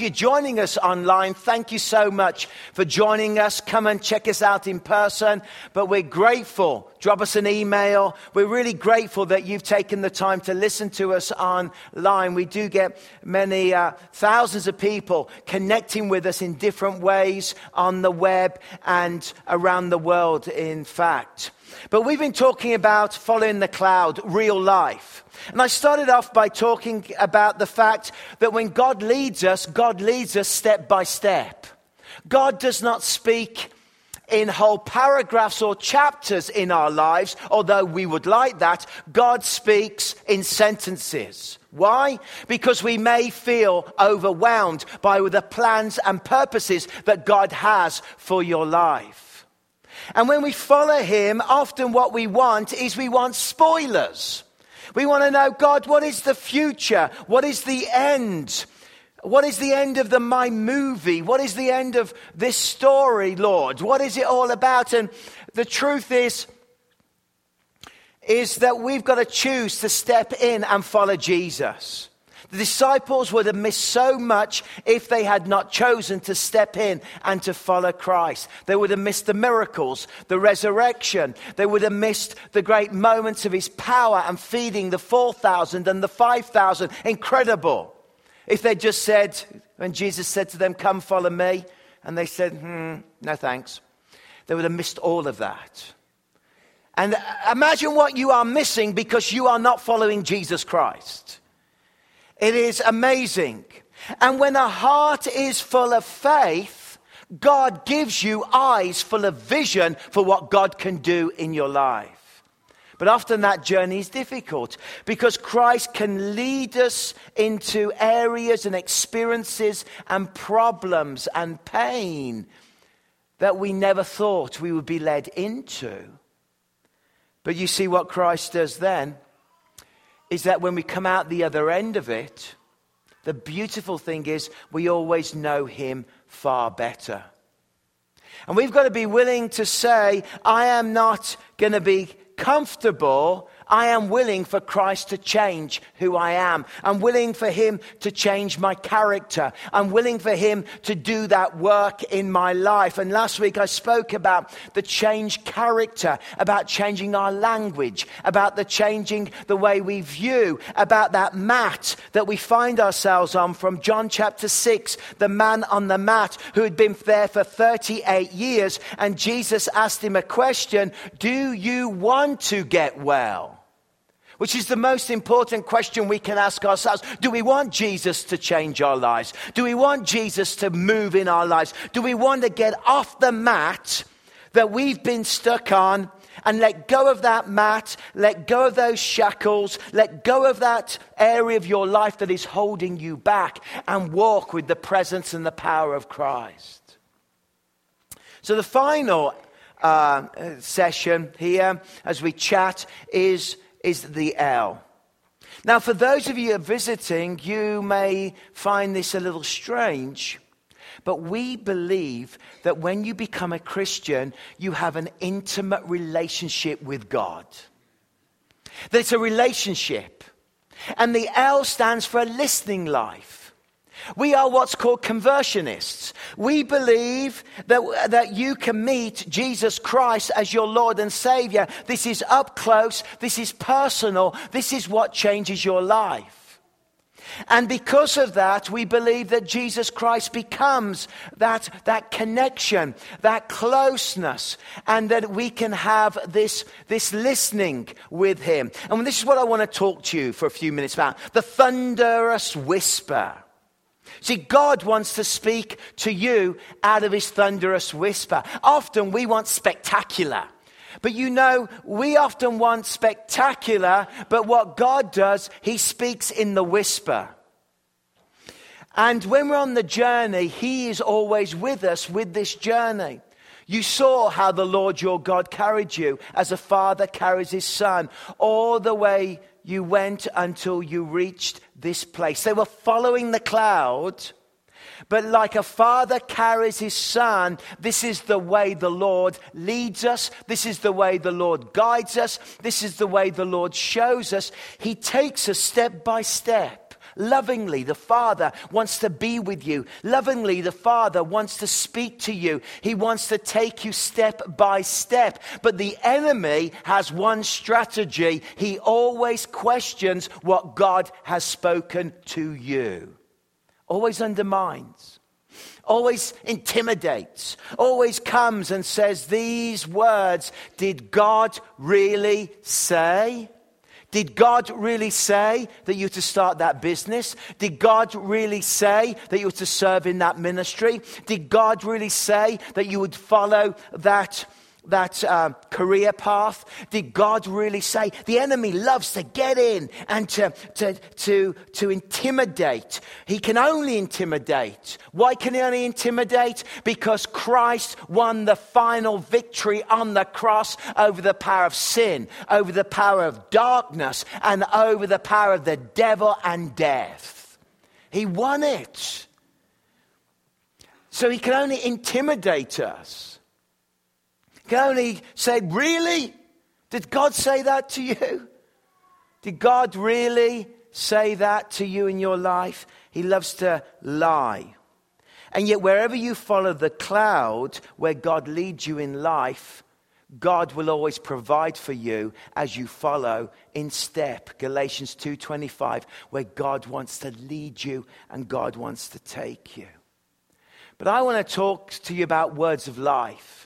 you're joining us online, thank you so much for joining us. Come and check us out in person. But we're grateful. Drop us an email. We're really grateful that you've taken the time to listen to us online. We do get many uh, thousands of people connecting with us in different ways on the web and around the world, in fact. But we've been talking about following the cloud, real life. And I started off by talking about the fact that when God leads us, God leads us step by step. God does not speak in whole paragraphs or chapters in our lives, although we would like that. God speaks in sentences. Why? Because we may feel overwhelmed by the plans and purposes that God has for your life. And when we follow him, often what we want is we want spoilers. We want to know, God, what is the future? What is the end? What is the end of the my movie? What is the end of this story, Lord? What is it all about? And the truth is, is that we've got to choose to step in and follow Jesus. The disciples would have missed so much if they had not chosen to step in and to follow Christ. They would have missed the miracles, the resurrection. They would have missed the great moments of his power and feeding the 4,000 and the 5,000. Incredible. If they just said, when Jesus said to them, Come follow me, and they said, Hmm, no thanks, they would have missed all of that. And imagine what you are missing because you are not following Jesus Christ. It is amazing. And when a heart is full of faith, God gives you eyes full of vision for what God can do in your life. But often that journey is difficult because Christ can lead us into areas and experiences and problems and pain that we never thought we would be led into. But you see what Christ does then? Is that when we come out the other end of it, the beautiful thing is we always know Him far better. And we've got to be willing to say, I am not going to be comfortable I am willing for Christ to change who I am. I'm willing for Him to change my character. I'm willing for Him to do that work in my life. And last week I spoke about the change character, about changing our language, about the changing the way we view, about that mat that we find ourselves on from John chapter 6, the man on the mat who had been there for 38 years. And Jesus asked him a question Do you want to get well? Which is the most important question we can ask ourselves. Do we want Jesus to change our lives? Do we want Jesus to move in our lives? Do we want to get off the mat that we've been stuck on and let go of that mat, let go of those shackles, let go of that area of your life that is holding you back and walk with the presence and the power of Christ? So, the final uh, session here as we chat is is the L. Now, for those of you are visiting, you may find this a little strange, but we believe that when you become a Christian, you have an intimate relationship with God. That it's a relationship. And the L stands for a listening life. We are what's called conversionists. We believe that, that you can meet Jesus Christ as your Lord and Savior. This is up close, this is personal, this is what changes your life. And because of that, we believe that Jesus Christ becomes that, that connection, that closeness, and that we can have this, this listening with Him. And this is what I want to talk to you for a few minutes about the thunderous whisper. See, God wants to speak to you out of his thunderous whisper. Often we want spectacular. But you know, we often want spectacular, but what God does, he speaks in the whisper. And when we're on the journey, he is always with us with this journey. You saw how the Lord your God carried you as a father carries his son all the way you went until you reached this place. They were following the cloud, but like a father carries his son, this is the way the Lord leads us. This is the way the Lord guides us. This is the way the Lord shows us. He takes us step by step Lovingly, the Father wants to be with you. Lovingly, the Father wants to speak to you. He wants to take you step by step. But the enemy has one strategy. He always questions what God has spoken to you, always undermines always intimidates, always comes and says these words Did God really say? Did God really say that you were to start that business? Did God really say that you were to serve in that ministry? Did God really say that you would follow that? That uh, career path? Did God really say? The enemy loves to get in and to, to, to, to intimidate. He can only intimidate. Why can he only intimidate? Because Christ won the final victory on the cross over the power of sin, over the power of darkness, and over the power of the devil and death. He won it. So he can only intimidate us only say, Really? Did God say that to you? Did God really say that to you in your life? He loves to lie. And yet, wherever you follow the cloud, where God leads you in life, God will always provide for you as you follow in step Galatians 2:25 where God wants to lead you and God wants to take you. But I want to talk to you about words of life.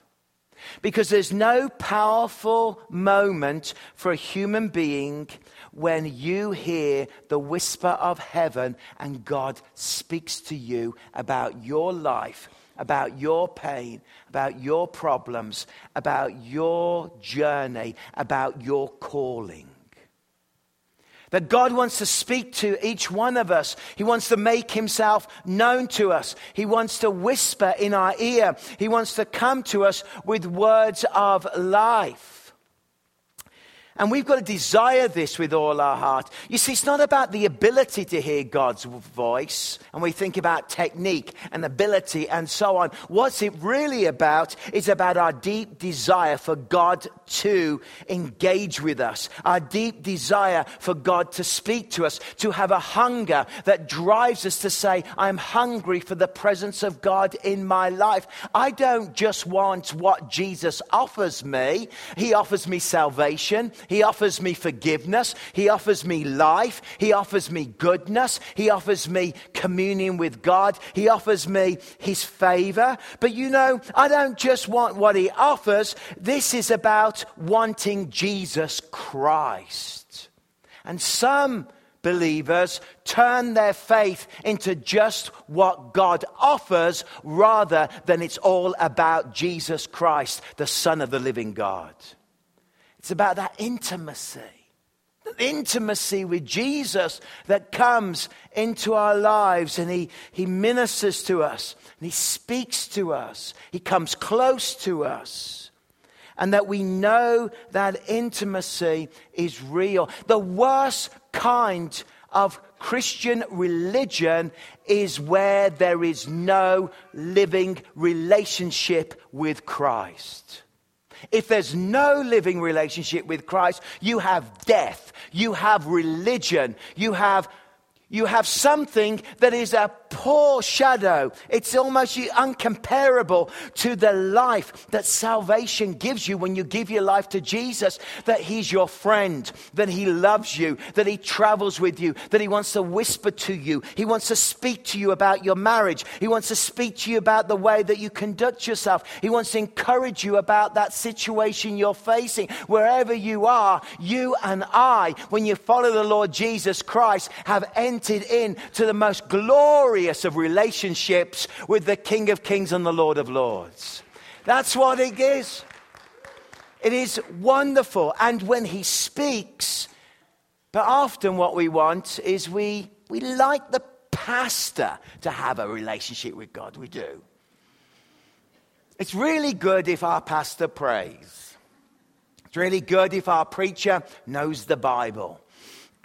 Because there's no powerful moment for a human being when you hear the whisper of heaven and God speaks to you about your life, about your pain, about your problems, about your journey, about your calling that God wants to speak to each one of us. He wants to make himself known to us. He wants to whisper in our ear. He wants to come to us with words of life. And we've got to desire this with all our heart. You see, it's not about the ability to hear God's voice, and we think about technique and ability and so on. What's it really about is about our deep desire for God to engage with us, our deep desire for God to speak to us, to have a hunger that drives us to say, I'm hungry for the presence of God in my life. I don't just want what Jesus offers me, He offers me salvation. He offers me forgiveness. He offers me life. He offers me goodness. He offers me communion with God. He offers me his favor. But you know, I don't just want what he offers. This is about wanting Jesus Christ. And some believers turn their faith into just what God offers rather than it's all about Jesus Christ, the Son of the living God. It's about that intimacy. That intimacy with Jesus that comes into our lives and he, he ministers to us and He speaks to us. He comes close to us. And that we know that intimacy is real. The worst kind of Christian religion is where there is no living relationship with Christ. If there's no living relationship with Christ, you have death, you have religion, you have you have something that is a poor shadow. It's almost uncomparable to the life that salvation gives you when you give your life to Jesus. That He's your friend, that He loves you, that He travels with you, that He wants to whisper to you. He wants to speak to you about your marriage. He wants to speak to you about the way that you conduct yourself. He wants to encourage you about that situation you're facing. Wherever you are, you and I, when you follow the Lord Jesus Christ, have entered entered into the most glorious of relationships with the King of Kings and the Lord of Lords. That's what it is. It is wonderful. And when he speaks, but often what we want is we, we like the pastor to have a relationship with God. We do. It's really good if our pastor prays. It's really good if our preacher knows the Bible.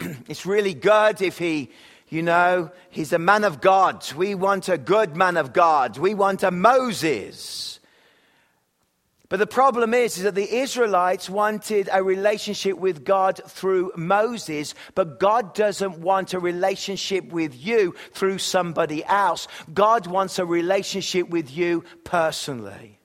it's really good if he you know, he's a man of God. We want a good man of God. We want a Moses. But the problem is, is that the Israelites wanted a relationship with God through Moses, but God doesn't want a relationship with you through somebody else. God wants a relationship with you personally.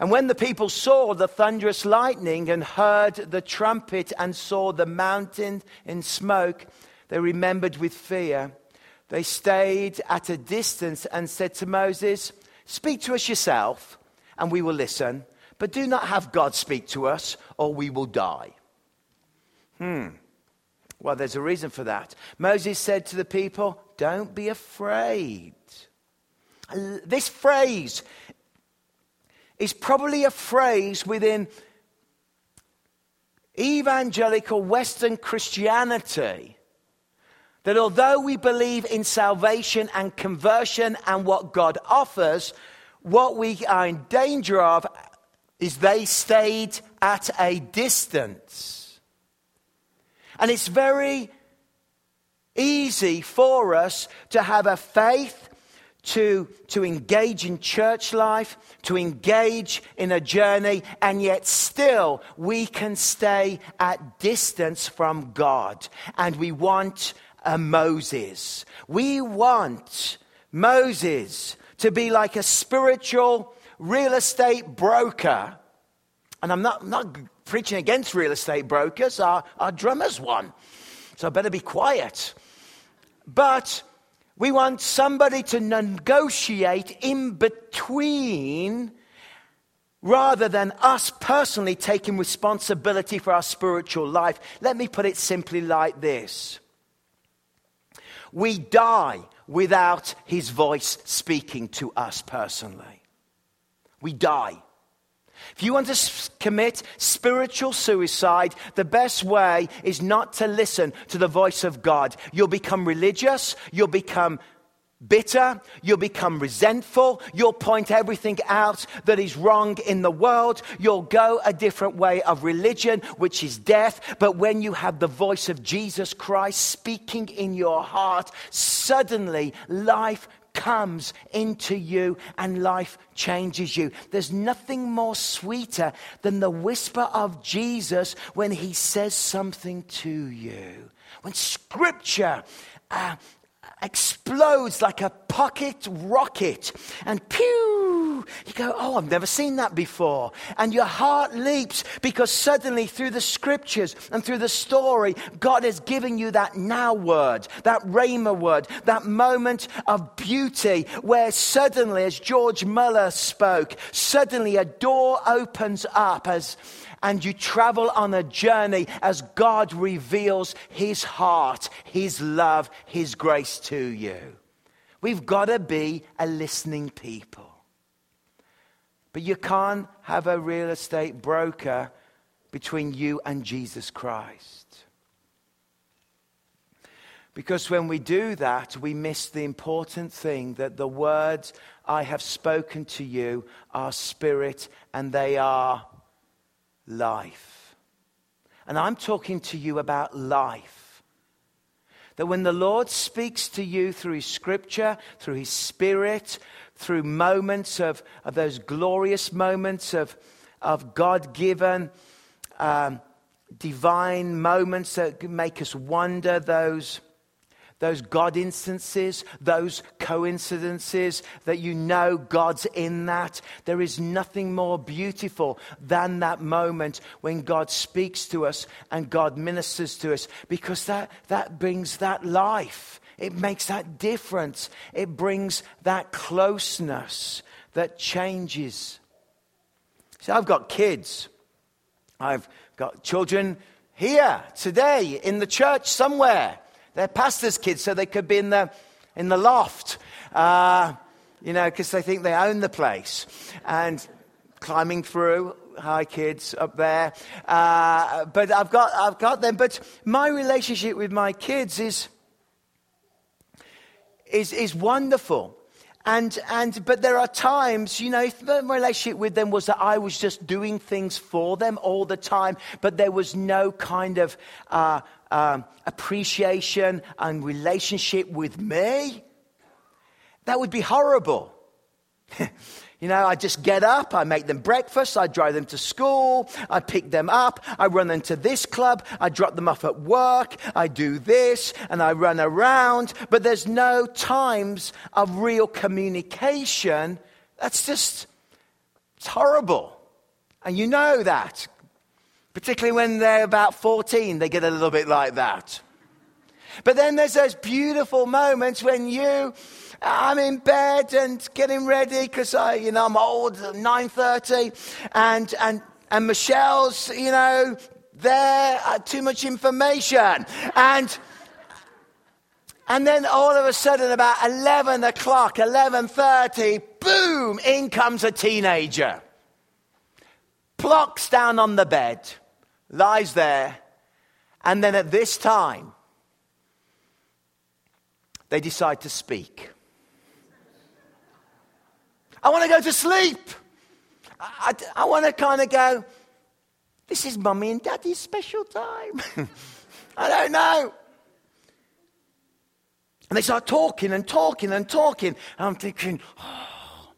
And when the people saw the thunderous lightning and heard the trumpet and saw the mountain in smoke, they remembered with fear. They stayed at a distance and said to Moses, Speak to us yourself and we will listen, but do not have God speak to us, or we will die. Hmm. Well, there's a reason for that. Moses said to the people, Don't be afraid. This phrase is probably a phrase within evangelical Western Christianity that although we believe in salvation and conversion and what God offers, what we are in danger of is they stayed at a distance. And it's very easy for us to have a faith, to, to engage in church life, to engage in a journey, and yet still we can stay at distance from God. And we want a Moses. We want Moses to be like a spiritual real estate broker. And I'm not, not preaching against real estate brokers, our, our drummer's one. So I better be quiet. But we want somebody to negotiate in between rather than us personally taking responsibility for our spiritual life. Let me put it simply like this We die without his voice speaking to us personally. We die. If you want to commit spiritual suicide, the best way is not to listen to the voice of God. You'll become religious, you'll become bitter, you'll become resentful, you'll point everything out that is wrong in the world, you'll go a different way of religion, which is death. But when you have the voice of Jesus Christ speaking in your heart, suddenly life comes into you and life changes you. There's nothing more sweeter than the whisper of Jesus when he says something to you. When scripture uh, explodes like a pocket rocket. And pew! You go oh i've never seen that before. And your heart leaps because suddenly through the scriptures and through the story god is giving you that now word that rhema word that moment of beauty where suddenly as george muller spoke suddenly a door opens up as and you travel on a journey as God reveals His heart, His love, His grace to you. We've got to be a listening people. But you can't have a real estate broker between you and Jesus Christ. Because when we do that, we miss the important thing that the words I have spoken to you are spirit and they are life. And I'm talking to you about life. That when the Lord speaks to you through His scripture, through His spirit, through moments of, of those glorious moments of, of God given, um, divine moments that make us wonder, those those God instances, those coincidences that you know God's in that. There is nothing more beautiful than that moment when God speaks to us and God ministers to us because that, that brings that life. It makes that difference. It brings that closeness that changes. See, I've got kids. I've got children here today in the church somewhere. They're pastors' kids, so they could be in the, in the loft, uh, you know, because they think they own the place. And climbing through, hi kids up there. Uh, but I've got, I've got them. But my relationship with my kids is, is, is wonderful. And, and, but there are times, you know, if the relationship with them was that I was just doing things for them all the time, but there was no kind of uh, um, appreciation and relationship with me, that would be horrible. You know, I just get up, I make them breakfast, I drive them to school, I pick them up, I run them to this club, I drop them off at work, I do this, and I run around, but there's no times of real communication. That's just, it's horrible. And you know that. Particularly when they're about 14, they get a little bit like that. But then there's those beautiful moments when you, I'm in bed and getting ready because I, you know, I'm old, 9:30, and and and Michelle's, you know, there, uh, too much information, and. And then all of a sudden, about 11 o'clock, 11.30, boom, in comes a teenager. Plocks down on the bed, lies there, and then at this time, they decide to speak. I want to go to sleep. I, I, I want to kind of go, this is mummy and daddy's special time. I don't know. And they start talking and talking and talking. And I'm thinking, oh,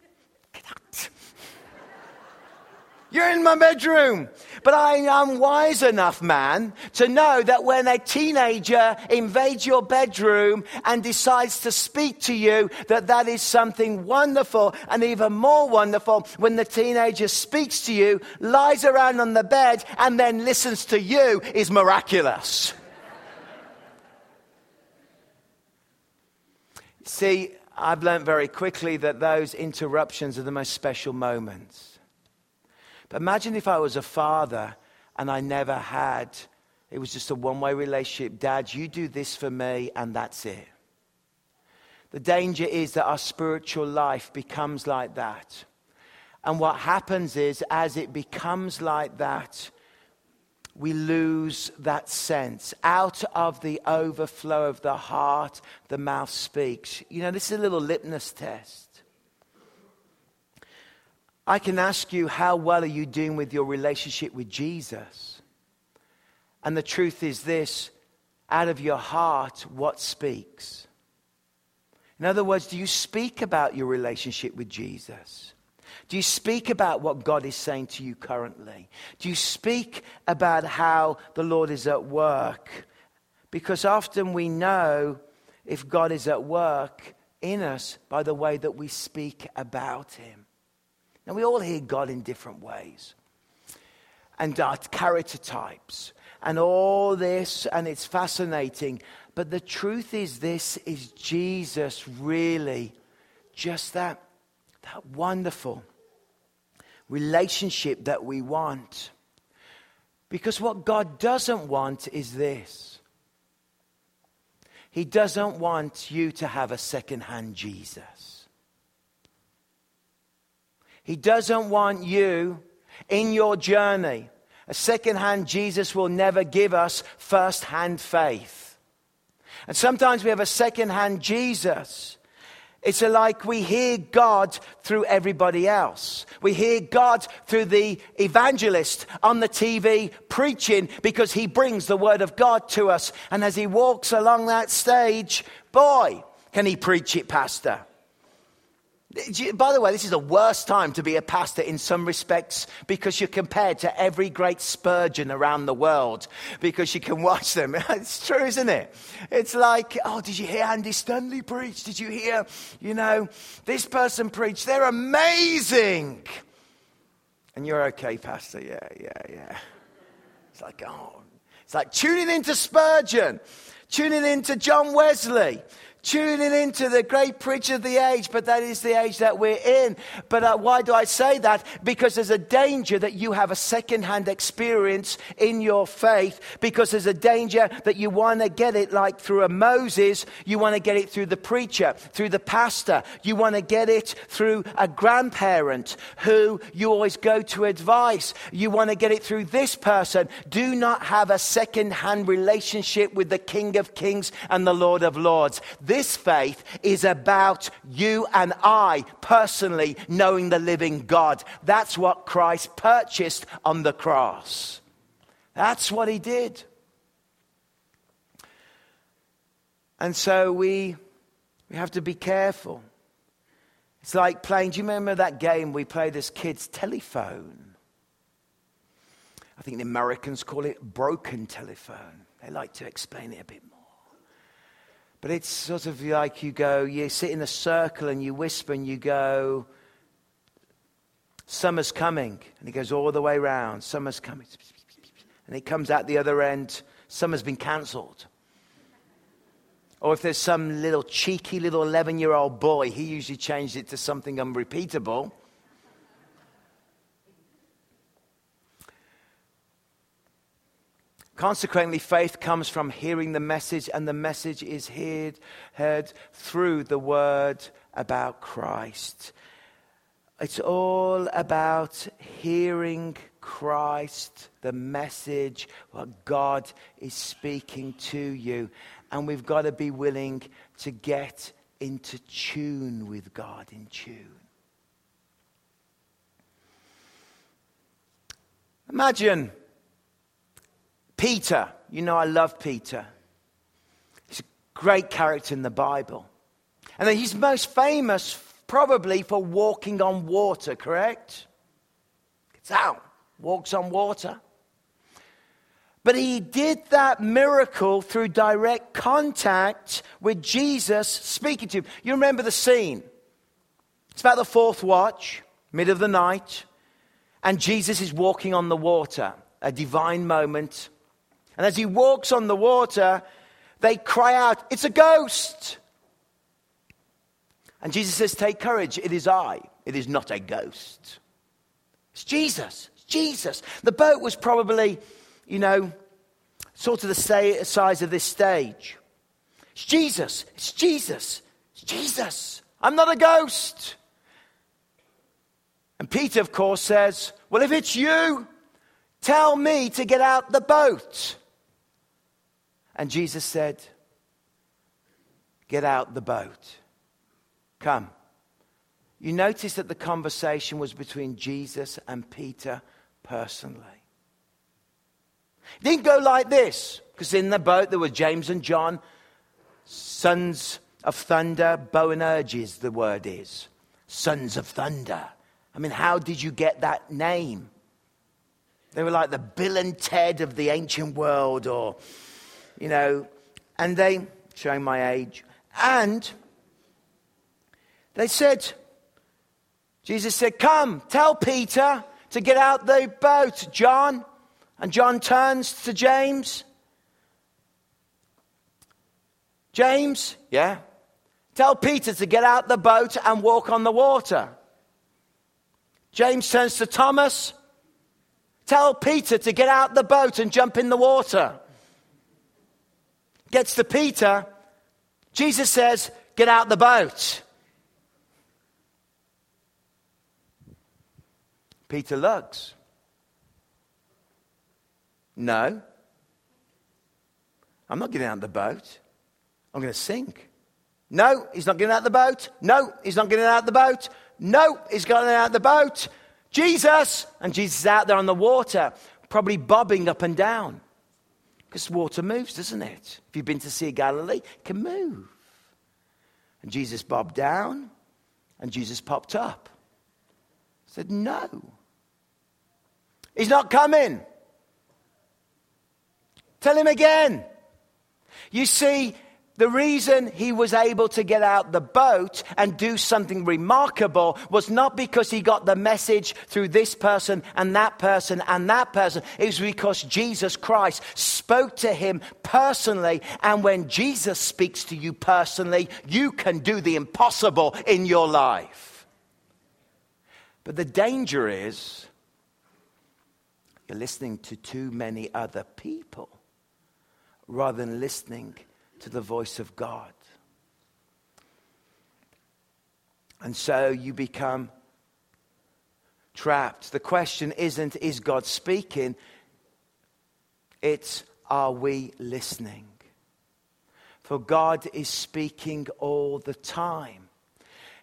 get out. You're in my bedroom. But I am wise enough, man, to know that when a teenager invades your bedroom and decides to speak to you, that that is something wonderful and even more wonderful when the teenager speaks to you, lies around on the bed, and then listens to you is miraculous. See, I've learned very quickly that those interruptions are the most special moments. But imagine if I was a father and I never had, it was just a one way relationship. Dad, you do this for me, and that's it. The danger is that our spiritual life becomes like that. And what happens is, as it becomes like that, we lose that sense. Out of the overflow of the heart, the mouth speaks. You know, this is a little litmus test. I can ask you, how well are you doing with your relationship with Jesus? And the truth is this out of your heart, what speaks? In other words, do you speak about your relationship with Jesus? Do you speak about what God is saying to you currently? Do you speak about how the Lord is at work? Because often we know if God is at work in us by the way that we speak about Him. And we all hear God in different ways. And our character types and all this, and it's fascinating. But the truth is, this is Jesus really just that, that wonderful relationship that we want. Because what God doesn't want is this He doesn't want you to have a second hand Jesus. He doesn't want you in your journey. A second hand Jesus will never give us first hand faith. And sometimes we have a second hand Jesus. It's like we hear God through everybody else. We hear God through the evangelist on the TV preaching because he brings the word of God to us. And as he walks along that stage, boy, can he preach it, Pastor. By the way, this is the worst time to be a pastor in some respects because you're compared to every great Spurgeon around the world because you can watch them. It's true, isn't it? It's like, oh, did you hear Andy Stanley preach? Did you hear, you know, this person preach? They're amazing. And you're okay, Pastor. Yeah, yeah, yeah. It's like, oh, it's like tuning into Spurgeon, tuning into John Wesley tuning into the great preacher of the age, but that is the age that we're in. But uh, why do I say that? Because there's a danger that you have a second-hand experience in your faith, because there's a danger that you want to get it like through a Moses, you want to get it through the preacher, through the pastor, you want to get it through a grandparent who you always go to advice, you want to get it through this person. Do not have a second-hand relationship with the King of Kings and the Lord of Lords. This faith is about you and I personally knowing the living God. That's what Christ purchased on the cross. That's what he did. And so we, we have to be careful. It's like playing, do you remember that game we played as kids, telephone? I think the Americans call it broken telephone. They like to explain it a bit. But it's sort of like you go, you sit in a circle and you whisper and you go, Summer's coming. And he goes all the way round. Summer's coming. And he comes out the other end. Summer's been cancelled. Or if there's some little cheeky little 11 year old boy, he usually changed it to something unrepeatable. Consequently, faith comes from hearing the message, and the message is heard, heard through the word about Christ. It's all about hearing Christ, the message, what God is speaking to you. And we've got to be willing to get into tune with God, in tune. Imagine Peter. You know, I love Peter. He's a great character in the Bible. And then he's most famous probably for walking on water, correct? Gets out, walks on water. But he did that miracle through direct contact with Jesus speaking to him. You remember the scene. It's about the fourth watch, mid of the night, and Jesus is walking on the water, a divine moment. And as he walks on the water, they cry out, It's a ghost! And Jesus says, Take courage, it is I, it is not a ghost. It's Jesus, it's Jesus. The boat was probably you know, sort of the size of this stage. It's Jesus. It's Jesus. It's Jesus. I'm not a ghost. And Peter, of course, says, Well, if it's you, tell me to get out the boat. And Jesus said, Get out the boat. Come. You notice that the conversation was between Jesus and Peter personally. It didn't go like this, because in the boat there were James and John, sons of thunder, Boanerges, the word is. Sons of thunder. I mean, how did you get that name? They were like the Bill and Ted of the ancient world, or, you know, and they, showing my age, and they said, Jesus said, Come, tell Peter to get out the boat, John. And John turns to James. James, yeah. Tell Peter to get out the boat and walk on the water. James turns to Thomas. Tell Peter to get out the boat and jump in the water. Gets to Peter. Jesus says, Get out the boat. Peter looks. No. I'm not getting out the boat. I'm going to sink. No, he's not getting out the boat. No, he's not getting out the boat. No, he's getting out the boat. Jesus! And Jesus is out there on the water, probably bobbing up and down. Because water moves, doesn't it? If you've been to Sea Galilee, it can move. And Jesus bobbed down, and Jesus popped up. said, No. He's not coming. Tell him again. You see, the reason he was able to get out the boat and do something remarkable was not because he got the message through this person and that person and that person. It was because Jesus Christ spoke to him personally. And when Jesus speaks to you personally, you can do the impossible in your life. But the danger is you're listening to too many other people rather than listening to the voice of God. And so you become trapped. The question isn't, is God speaking? It's, are we listening? For God is speaking all the time.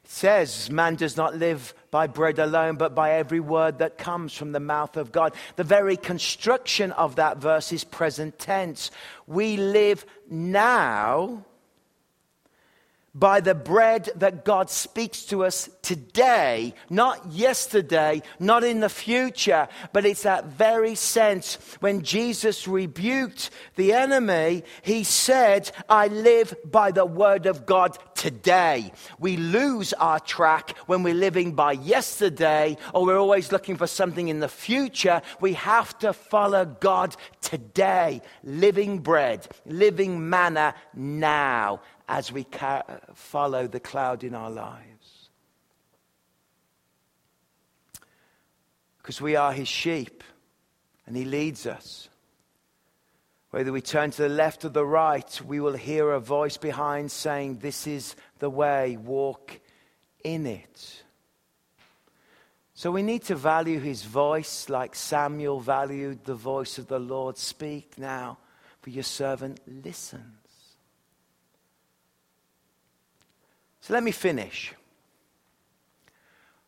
Says, Man does not live by bread alone, but by every word that comes from the mouth of God. The very construction of that verse is present tense. We live now by the bread that God speaks to us today, not yesterday, not in the future, but it's that very sense when Jesus rebuked the enemy, he said, I live by the word of God today. We lose our track when we're living by yesterday or we're always looking for something in the future. We have to follow God today, living bread, living manna now as we ca- follow the cloud in our lives. Because we are his sheep and he leads us. Whether we turn to the left or the right, we will hear a voice behind saying, This is the way, walk in it. So we need to value his voice like Samuel valued the voice of the Lord. Speak now, for your servant listens. So let me finish.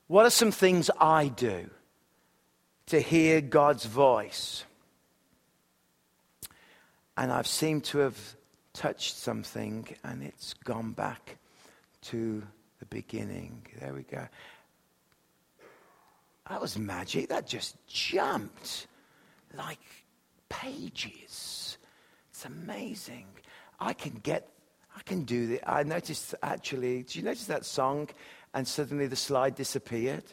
What are some things I do to hear God's voice? And I've seemed to have touched something and it's gone back to the beginning. There we go. That was magic. That just jumped like pages. It's amazing. I can get I can do this. I noticed actually, did you notice that song and suddenly the slide disappeared?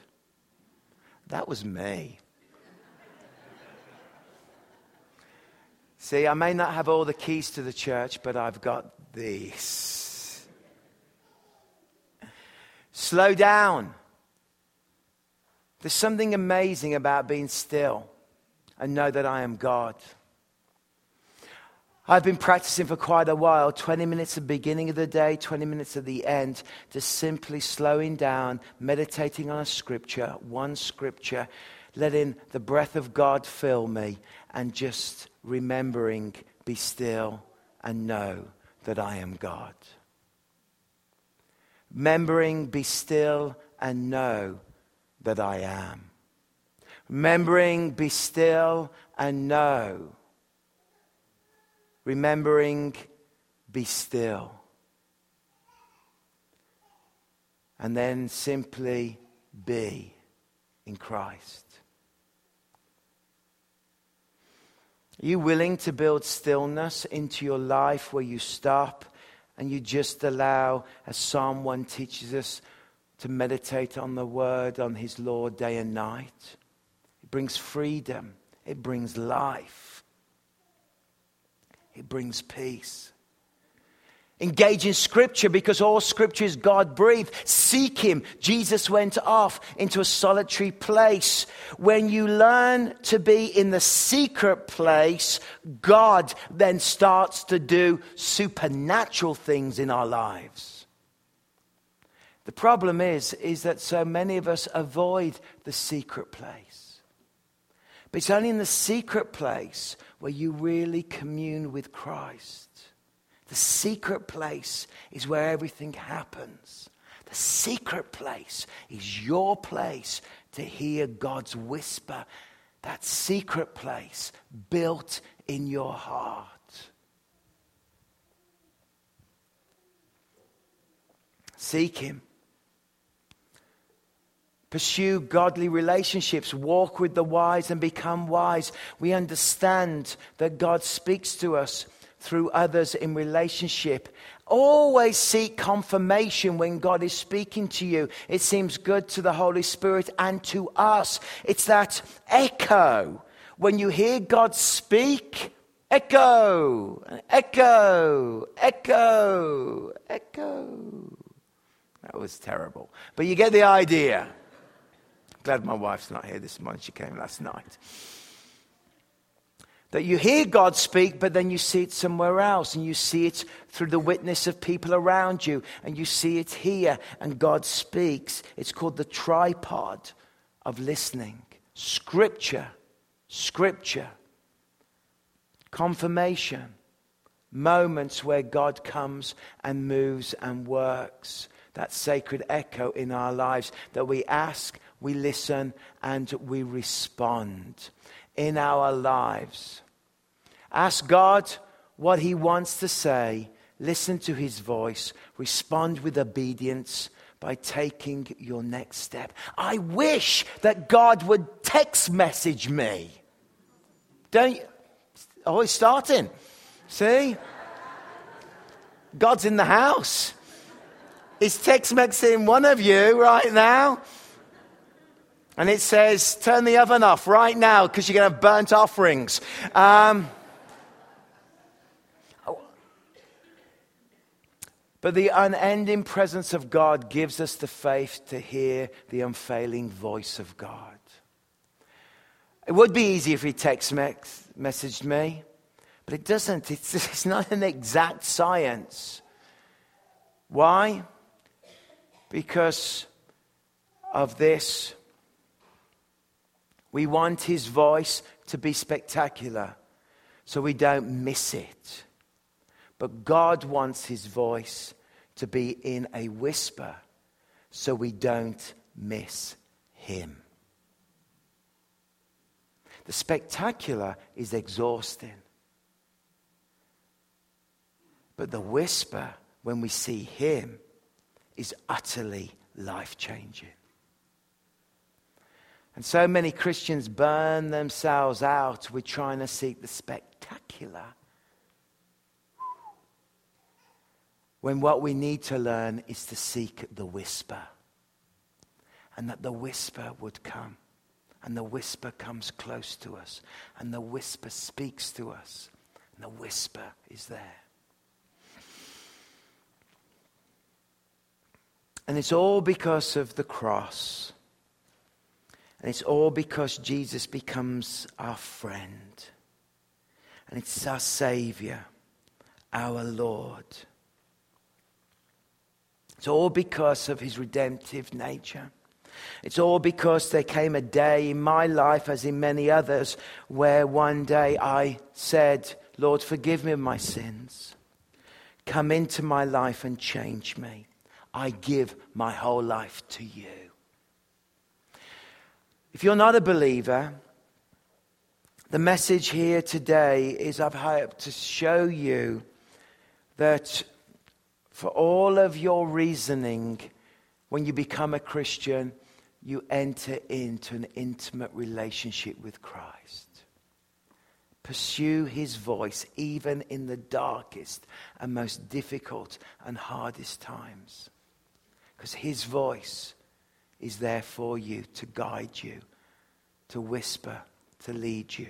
That was me. See, I may not have all the keys to the church, but I've got these. Slow down. There's something amazing about being still and know that I am God. I've been practicing for quite a while 20 minutes at the beginning of the day, 20 minutes at the end, just simply slowing down, meditating on a scripture, one scripture, letting the breath of God fill me, and just remembering, be still and know that I am God. Remembering, be still and know that I am. Remembering, be still and know remembering, be still. And then simply be in Christ. Are you willing to build stillness into your life where you stop and you just allow, as Psalm 1 teaches us, to meditate on the word, on his Lord day and night? It brings freedom, it brings life. It brings peace. Engage in scripture because all scripture is God breathed. Seek Him. Jesus went off into a solitary place. When you learn to be in the secret place, God then starts to do supernatural things in our lives. The problem is, is that so many of us avoid the secret place. But it's only in the secret place where you really commune with Christ. The secret place is where everything happens. The secret place is your place to hear God's whisper. That secret place built in your heart. Seek Him. Pursue godly relationships, walk with the wise and become wise. We understand that God speaks to us through others in relationship. Always seek confirmation when God is speaking to you. It seems good to the Holy Spirit and to us. It's that echo. When you hear God speak, echo, echo, echo, echo. That was terrible. But you get the idea. Glad my wife's not here this morning. She came last night. That you hear God speak, but then you see it somewhere else, and you see it through the witness of people around you, and you see it here, and God speaks. It's called the tripod of listening scripture, scripture, confirmation, moments where God comes and moves and works. That sacred echo in our lives that we ask we listen, and we respond in our lives. Ask God what He wants to say listen to his voice, respond with obedience by taking your next step. I wish that God would text message me. Don't you? Oh, it's starting. See? God's in the house. Is text messaging one of you right now. And it says, turn the oven off right now because you're going to have burnt offerings. Um, but the unending presence of God gives us the faith to hear the unfailing voice of God. It would be easy if he text messaged me, but it doesn't. It's, it's not an exact science. Why? Because of this we want his voice to be spectacular so we don't miss it. But God wants his voice to be in a whisper so we don't miss him. The spectacular is exhausting. But the whisper, when we see him, is utterly life changing. And so many Christians burn themselves out with trying to seek the spectacular. When what we need to learn is to seek the whisper. And that the whisper would come. And the whisper comes close to us. And the whisper speaks to us. And the whisper is there. And it's all because of the cross. And it's all because Jesus becomes our friend. And it's our Savior, our Lord. It's all because of his redemptive nature. It's all because there came a day in my life, as in many others, where one day I said, Lord, forgive me of my sins. Come into my life and change me. I give my whole life to you. If you're not a believer, the message here today is I've hoped to show you that for all of your reasoning, when you become a Christian, you enter into an intimate relationship with Christ. Pursue his voice even in the darkest and most difficult and hardest times. Because his voice is there for you to guide you, to whisper, to lead you.